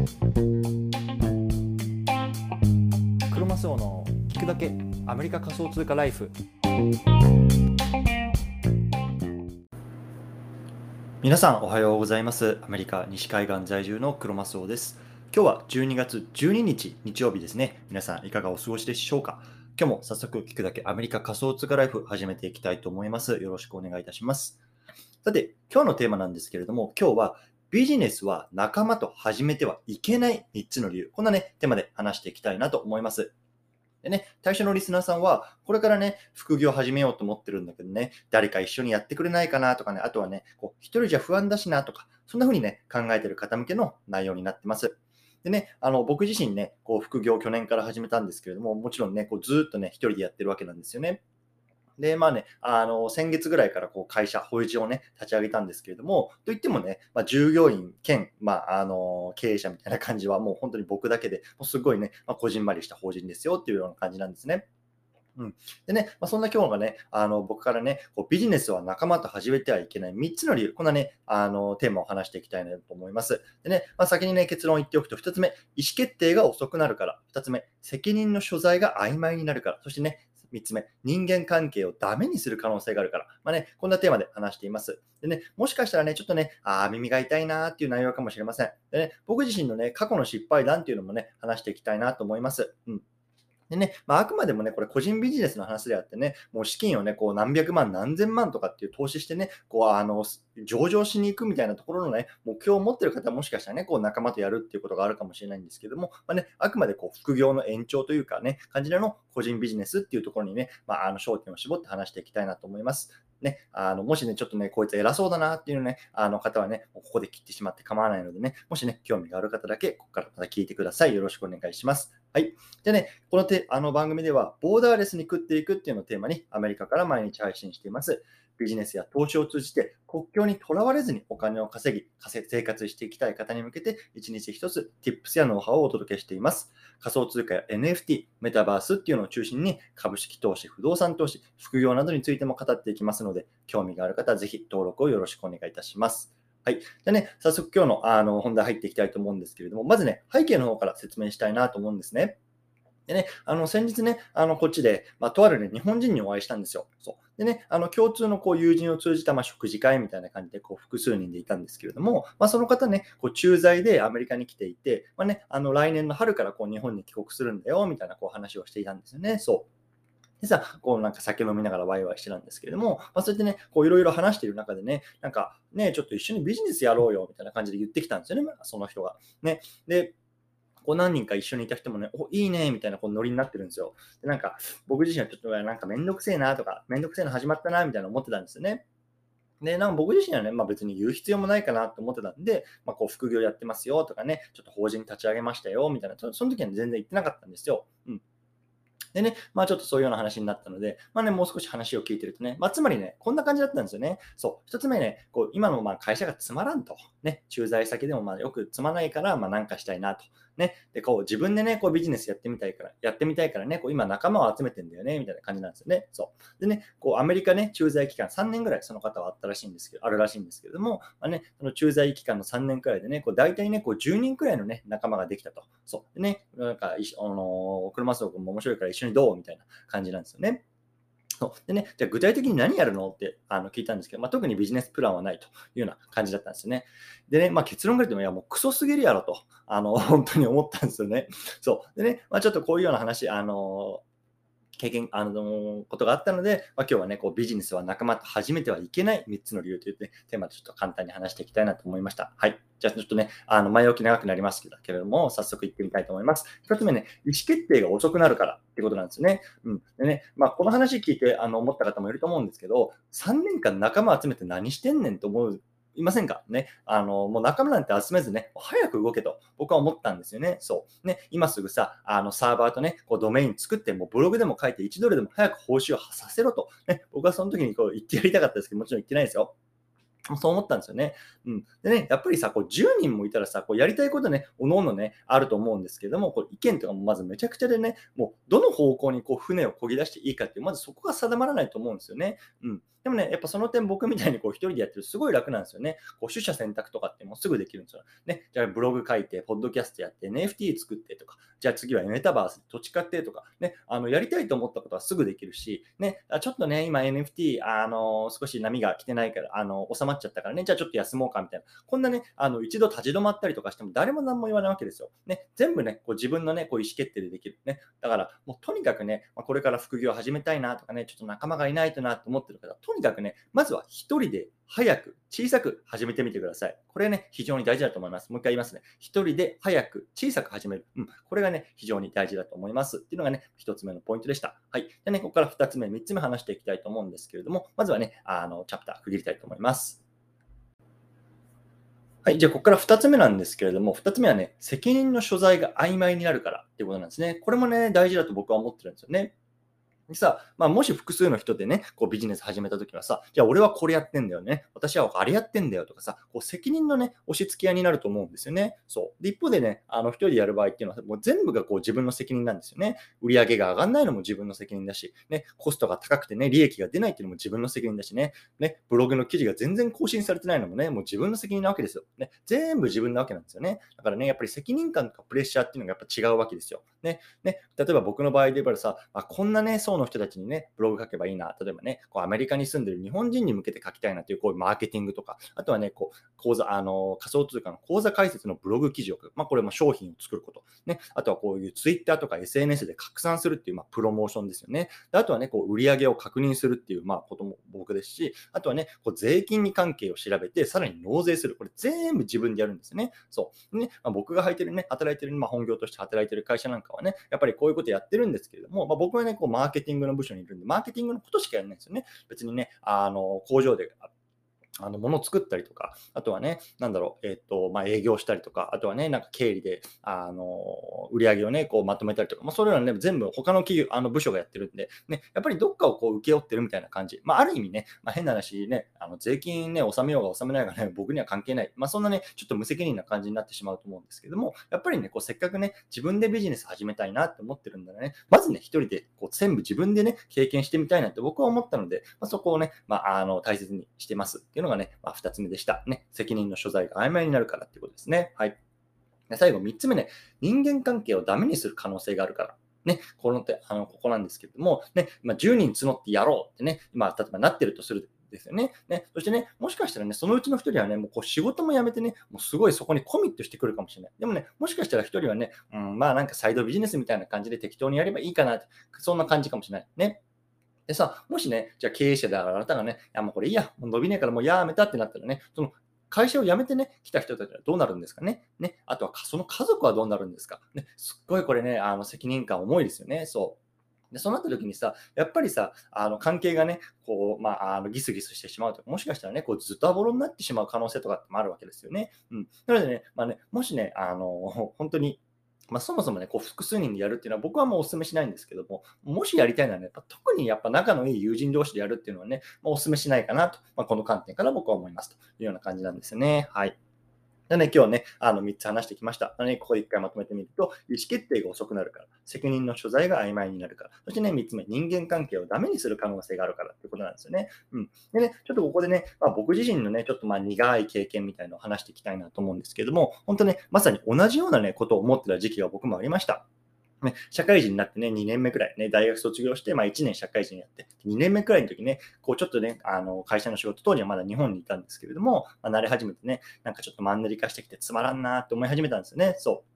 クロマスオの聞くだけアメリカ仮想通貨ライフ。皆さんおはようございます。アメリカ西海岸在住のクロマスオです。今日は12月12日日曜日ですね。皆さんいかがお過ごしでしょうか？今日も早速聞くだけアメリカ仮想通貨ライフ始めていきたいと思います。よろしくお願いいたします。さて今日のテーマなんですけれども今日はビジネスは仲間と始めてはいけない3つの理由。こんなね、テーマで話していきたいなと思います。でね、対象のリスナーさんは、これからね、副業始めようと思ってるんだけどね、誰か一緒にやってくれないかなとかね、あとはね、こう一人じゃ不安だしなとか、そんな風にね、考えてる方向けの内容になってます。でね、あの僕自身ね、こう副業去年から始めたんですけれども、もちろんね、こうずっとね、一人でやってるわけなんですよね。で、まあね、あの、先月ぐらいからこう会社、法人をね、立ち上げたんですけれども、といってもね、まあ、従業員兼、まあ、あの、経営者みたいな感じはもう本当に僕だけで、もうすごいね、まあ、こじんまりした法人ですよっていうような感じなんですね。うん、でね、まあ、そんな今日がね、あの僕からね、こうビジネスは仲間と始めてはいけない3つの理由、こんなね、あのテーマを話していきたいなと思います。でね、まあ、先にね、結論を言っておくと、1つ目、意思決定が遅くなるから、2つ目、責任の所在が曖昧になるから、そしてね、3つ目、人間関係をダメにする可能性があるから、まあね、こんなテーマで話しています。でね、もしかしたらね、ちょっとね、ああ、耳が痛いなーっていう内容かもしれません。でね、僕自身のね、過去の失敗談っていうのもね、話していきたいなと思います。うん。でね、まあ、あくまでもね、これ個人ビジネスの話であってね、もう資金をね、こう何百万、何千万とかっていう投資してね、こう、あの、上場しに行くみたいなところのね、目標を持ってる方はもしかしたらね、こう仲間とやるっていうことがあるかもしれないんですけども、まあね、あくまでこう副業の延長というかね、感じでの個人ビジネスっていうところにね、まあ、あの焦点を絞って話していきたいなと思います。ね、あのもしね、ちょっとね、こいつ偉そうだなっていうね、あの方はね、ここで切ってしまって構わないのでね、もしね、興味がある方だけ、ここからまた聞いてください。よろしくお願いします。はい。でね、このてあの番組では、ボーダーレスに食っていくっていうのをテーマに、アメリカから毎日配信しています。ビジネスや投資を通じて国境にとらわれずにお金を稼ぎ、生活していきたい方に向けて一日一つ Tips やノウハウをお届けしています。仮想通貨や NFT、メタバースっていうのを中心に株式投資、不動産投資、副業などについても語っていきますので、興味がある方はぜひ登録をよろしくお願いいたします。はい。でね、早速今日のあの本題入っていきたいと思うんですけれども、まずね、背景の方から説明したいなと思うんですね。でね、あの先日ね、あのこっちで、まあ、とある、ね、日本人にお会いしたんですよ。そうでね、あの共通のこう友人を通じたま食事会みたいな感じでこう複数人でいたんですけれども、まあ、その方ね、こう駐在でアメリカに来ていて、まあね、あの来年の春からこう日本に帰国するんだよみたいなこう話をしていたんですよね。そうでさ、こうなんか酒飲みながらワイワイしてたんですけれども、まあ、そうやってね、こういろいろ話してる中でね、なんかね、ちょっと一緒にビジネスやろうよみたいな感じで言ってきたんですよね、その人が。ね。で、こう何人か一緒にいた人もね、お、いいね、みたいなこうノリになってるんですよ。で、なんか、僕自身はちょっとなんかめんどくせえなとか、めんどくせえの始まったな、みたいな思ってたんですよね。で、なんか僕自身はね、まあ、別に言う必要もないかなと思ってたんで、まあ、こう副業やってますよとかね、ちょっと法人立ち上げましたよみたいな、その時は全然言ってなかったんですよ。うん。でね、まあちょっとそういうような話になったので、まあね、もう少し話を聞いてるとね、まあつまりね、こんな感じだったんですよね。そう。一つ目ね、こう今のまあ会社がつまらんと。ね、駐在先でもまあよくつまないから、まあなんかしたいなと。ね、で、こう自分でね、こうビジネスやってみたいから、やってみたいからね、こう今仲間を集めてんだよね、みたいな感じなんですよね。そう。でね、こうアメリカね、駐在期間3年ぐらいその方はあったらしいんですけど、あるらしいんですけれども、まあね、その駐在期間の3年くらいでね、こう大体ね、こう10人くらいのね、仲間ができたと。そう。でね、なんか、あの、車走君も面白いから一緒にどう？みたいな感じなんですよね。そうでね、じゃあ具体的に何やるの？ってあの聞いたんですけど、まあ、特にビジネスプランはないというような感じだったんですよね。でね、まあ、結論から言っても、いや、もうクソすぎるやろと、あの、本当に思ったんですよね。そう。でね、まあ、ちょっとこういうような話、あの、経験、あのことがあったので、まあ、今日はね、こうビジネスは仲間と始めてはいけない3つの理由という、ね、テーマでちょっと簡単に話していきたいなと思いました。はい。じゃあちょっとね、あの前置き長くなりますけれども、早速行ってみたいと思います。1つ目ね、意思決定が遅くなるからってことなんですよね。うん。でね、まあ、この話聞いてあの思った方もいると思うんですけど、3年間仲間集めて何してんねんと思ういませんか？ね。あの、もう仲間なんて集めずね、早く動けと僕は思ったんですよね。そう。ね、今すぐさ、あの、サーバーとね、こうドメイン作って、もうブログでも書いて1ドルでも早く報酬をさせろと。ね、僕はその時にこう言ってやりたかったですけど、もちろん言ってないですよ。そう思ったんですよね。うん。でね、やっぱりさ、こう10人もいたらさ、こうやりたいことね、おのおのね、あると思うんですけども、こう意見とかもまずめちゃくちゃでね、もうどの方向にこう船を漕ぎ出していいかっていう、まずそこが定まらないと思うんですよね。うん。でもね、やっぱその点僕みたいにこう一人でやってるとすごい楽なんですよね。こう取捨選択とかってもうすぐできるんですよ。ね、じゃあブログ書いて、ポッドキャストやって、NFT 作ってとか、じゃあ次はメタバースで土地買ってとか、ね、あのやりたいと思ったことはすぐできるし、ね、あちょっとね、今 NFT、あの少し波が来てないから、あの収まっちゃったからね、じゃあちょっと休もうかみたいな。こんなね、あの一度立ち止まったりとかしても誰も何も言わないわけですよ。ね、全部ね、こう自分のね、こう意思決定でできる。ね、だからもうとにかくね、まあ、これから副業始めたいなとかね、ちょっと仲間がいないとなと思ってる方、とにかくね、まずは一人で早く、小さく始めてみてください。これね、非常に大事だと思います。もう一回言いますね。一人で早く、小さく始める。うん、これがね、非常に大事だと思います。っていうのがね、一つ目のポイントでした。はい。でね、ここから二つ目、三つ目話していきたいと思うんですけれども、まずはね、あの、チャプター区切りたいと思います。はい。じゃあ、ここから2つ目なんですけれども、2つ目はね、責任の所在が曖昧になるからっていうことなんですね。これもね、大事だと僕は思ってるんですよね。でさ、まあ、もし複数の人でね、こうビジネス始めたときはさ、じゃあ俺はこれやってんだよね。私はあれやってんだよとかさ、こう責任のね、押し付け合いになると思うんですよね。そう。で、一方でね、あの、一人でやる場合っていうのは、もう全部がこう自分の責任なんですよね。売り上げが上がんないのも自分の責任だし、ね、コストが高くてね、利益が出ないっていうのも自分の責任だしね、ね、ブログの記事が全然更新されてないのもね、もう自分の責任なわけですよ。ね、全部自分なわけなんですよね。だからね、やっぱり責任感とかプレッシャーっていうのがやっぱ違うわけですよ。ね、ね、例えば僕の場合で言えばさ、あ、こんなね、層の人たちにね、ブログ書けばいいな。例えばね、こうアメリカに住んでる日本人に向けて書きたいなというこういうマーケティングとか、あとはね、こう講座、あの仮想通貨の講座解説のブログ記事を書く。まあ、これも商品を作ること。ね、あとはこういうツイッターとか SNS で拡散するっていう、まあ、プロモーションですよね。であとはね、こう売上を確認するっていう、まあ、ことも僕ですし、あとはね、こう税金に関係を調べて、さらに納税する。これ全部自分でやるんですね。そう。ね、まあ、僕が入ってるね、働いてる、まあ、本業として働いてる会社なんかはね、やっぱりこういうことやってるんですけれども、まあ、僕はね、こうマーケティングの部署にいるんで、マーケティングのことしかやらないんですよね。別にね、あの工場であの、物を作ったりとか、あとはね、なんだろう、えっ、と、まあ、営業したりとか、あとはね、なんか経理で、あの、売り上げをね、こうまとめたりとか、まあ、それらね、全部他の企業、あの部署がやってるんで、ね、やっぱりどっかをこう請け負ってるみたいな感じ。まあ、ある意味ね、まあ、変な話ね、あの、税金ね、納めようが納めないがね、僕には関係ない。まあ、そんなね、ちょっと無責任な感じになってしまうと思うんですけども、やっぱりね、こう、せっかくね、自分でビジネス始めたいなって思ってるんだらね、まずね、一人で、こう、全部自分でね、経験してみたいなって僕は思ったので、まあ、そこをね、まあ、あの、大切にしてますっていうのがね、まあ、二つ目でした。ね、責任の所在が曖昧になるからっていうことですね。はい。最後、3つ目ね、人間関係をダメにする可能性があるから。ね、この手、あの、ここなんですけれども、ね、まあ、10人募ってやろうってね、今、例えばなってるとするですよね。ね、そしてね、もしかしたらね、そのうちの1人はね、もうこう仕事も辞めてね、もうすごいそこにコミットしてくるかもしれない。でもね、もしかしたら1人はね、うん、まあなんかサイドビジネスみたいな感じで適当にやればいいかなって、そんな感じかもしれない。ね。でさ、もしね、じゃあ経営者であなたがね、いやもうこれいいや、もう伸びねえからもうやめたってなったらね、その会社を辞めてね、来た人たちはどうなるんですかね？ね。あとは、その家族はどうなるんですか？ね。すっごいこれね、あの、責任感重いですよね。そう。で、そうなった時にさ、やっぱりさ、あの関係がね、こう、まあ、あのギスギスしてしまうとか、もしかしたらね、こうずっとボロになってしまう可能性とかってもあるわけですよね。うん。なのでね、まあね、もしね、あの、本当に、まあ、そもそもね、こう複数人でやるっていうのは僕はもうお勧めしないんですけども、もしやりたいならね、やっぱ特にやっぱ仲のいい友人同士でやるっていうのはね、まあ、お勧めしないかなと、まあ、この観点から僕は思いますというような感じなんですよね。はい。で、今日ね、あの3つ話してきました。ね、ここで1回まとめてみると、意思決定が遅くなるから、責任の所在が曖昧になるから、そしてね、3つ目、人間関係をダメにする可能性があるからということなんですよね。うん。でね、ちょっとここでね、まあ、僕自身のね、ちょっとまあ苦い経験みたいなのを話していきたいなと思うんですけども、本当ね、まさに同じようなね、ことを思ってた時期が僕もありました。ね、社会人になってね、2年目くらい、ね、大学卒業して、まあ、1年社会人やって、2年目くらいの時ね、こうちょっとね、あの会社の仕事当時はまだ日本にいたんですけれども、まあ、慣れ始めてね、なんかちょっとマンネリ化してきてつまらんなって思い始めたんですよね。そう。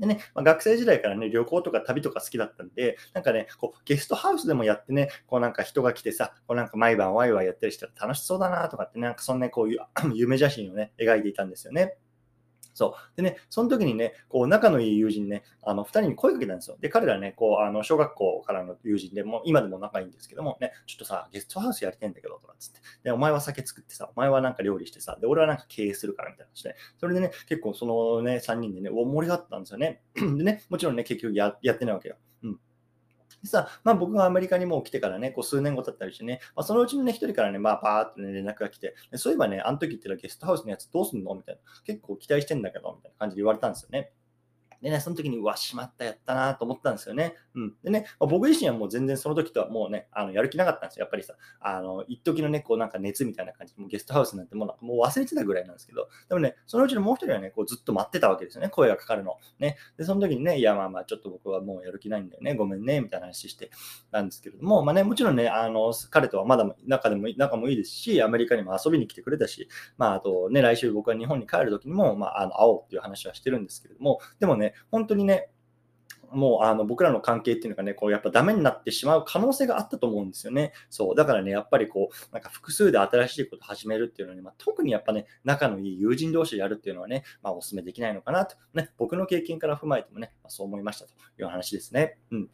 でね、まあ、学生時代からね、旅行とか旅とか好きだったんで、なんかね、こうゲストハウスでもやってね、こうなんか人が来てさ、こうなんか毎晩ワイワイやったりしたら楽しそうだなとかって、なんかそんなこういう 夢写真をね、描いていたんですよね。そう。でね、その時にね、こう、仲のいい友人ね、あの、2人に声かけたんですよ。で、彼らね、こう、あの、小学校からの友人で、も今でも仲いいんですけども、ね、ちょっとさ、ゲストハウスやりたいんだけど、とかつって。で、お前は酒作ってさ、お前はなんか料理してさ、で、俺はなんか経営するからみたいなして、それでね、結構そのね、3人でね、お盛り上がったんですよね。でね、もちろんね、結局ややってないわけよ。実は。まあ、僕がアメリカにもう来てからね、こう数年後経ったりしてね、まあ、そのうちのね、一人からね、まあ、パーっとね、連絡が来て、そういえばね、あの時ってたゲストハウスのやつどうすんの？みたいな。結構期待してんだけど、みたいな感じで言われたんですよね。でね、その時に、うわ、しまった、やったなと思ったんですよね。うん。でね、ま、僕自身はもう全然その時とはもうね、あのやる気なかったんですよ。やっぱりさ、あの、一時のね、こうなんか熱みたいな感じで、もうゲストハウスなんてもうもう忘れてたぐらいなんですけど、でもね、そのうちのもう一人はね、こうずっと待ってたわけですよね。声がかかるの。ね。で、その時にね、いや、まあまあ、ちょっと僕はもうやる気ないんだよね。ごめんね、みたいな話してたんですけれども、まあね、もちろんね、あの、彼とはまだ仲でも、仲もいいですし、アメリカにも遊びに来てくれたし、まあ、あとね、来週僕は日本に帰る時にも、まあ、あの、会おうっていう話はしてるんですけれども、でもね、本当にね、もうあの僕らの関係っていうのがね、こうやっぱダメになってしまう可能性があったと思うんですよね。そう。だからね、やっぱりこう、なんか複数で新しいことを始めるっていうのに、まあ、特にやっぱね、仲のいい友人同士でやるっていうのはね、まあ、お勧めできないのかなと。ね、僕の経験から踏まえてもね、まあ、そう思いましたという話ですね。うん。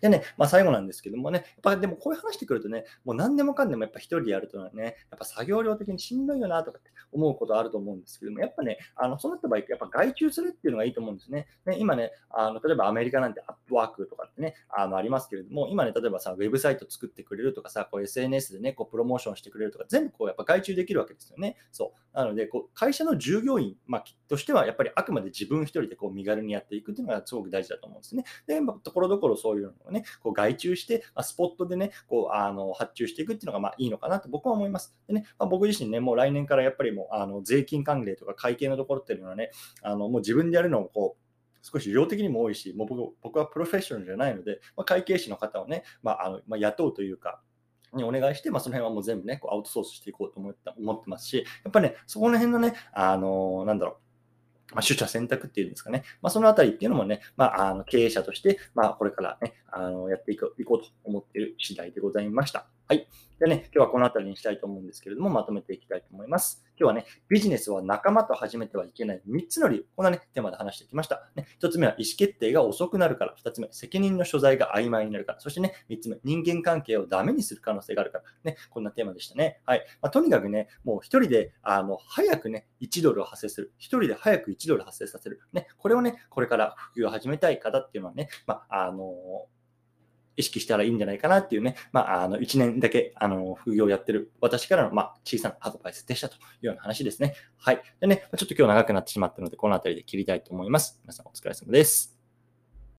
でね、まあ、最後なんですけどもね、やっぱでもこういう話してくるとね、もう何でもかんでもやっぱ一人でやるとね、やっぱ作業量的にしんどいよなとかって思うことあると思うんですけども、やっぱね、あのそうなった場合やっぱ外注するっていうのがいいと思うんですね。ね今ね、あの例えばアメリカなんてアップワークとかってね、あのありますけれども、今ね、例えばさ、ウェブサイト作ってくれるとかさ、こう SNS でね、こうプロモーションしてくれるとか、全部こうやっぱ外注できるわけですよね。そう。なので、こう会社の従業員、まあ、としては、やっぱりあくまで自分一人でこう身軽にやっていくっていうのがすごく大事だと思うんですね。で、まあ、ところどころそういうのをね、こう外注して、まあ、スポットでね、こうあの発注していくっていうのがまあいいのかなと僕は思います。でね、まあ、僕自身ね、もう来年からやっぱりもうあの税金関連とか会計のところっていうのはね、あのもう自分でやるのをこう、少し量的にも多いし、もう僕僕はプロフェッショナルじゃないので、まあ、会計士の方をね、まああのまあ、雇うというか、にお願いして、まあ、その辺はもう全部ね、こうアウトソースしていこうと思って思ってますし、やっぱね、そこの辺のね、あのー、なんだろう、まあ、取捨選択っていうんですかね。まあ、そのあたりっていうのもね、まあ、あの経営者として、まあ、これからね、あのやっていこういこうと思っている次第でございました。はい。でね、今日はこの辺りにしたいと思うんですけれども、まとめていきたいと思います。今日はね、ビジネスは仲間と始めてはいけない3つの理由。こんなね、テーマで話してきました。ね、1つ目は意思決定が遅くなるから。2つ目、責任の所在が曖昧になるから。そしてね、3つ目、人間関係をダメにする可能性があるから。ね、こんなテーマでしたね。はい。まあ、とにかくね、もう1人で、あの、早くね、1ドルを発生する。1人で早く1ドル発生させる。ね、これをね、これから普及を始めたい方っていうのはね、まあ、あの意識したらいいんじゃないかなっていうね、まあ、あの、1年だけ、あの、副業やってる私からの、まあ、小さなアドバイスでしたというような話ですね。はい。でね、ちょっと今日長くなってしまったので、この辺りで切りたいと思います。皆さんお疲れ様です。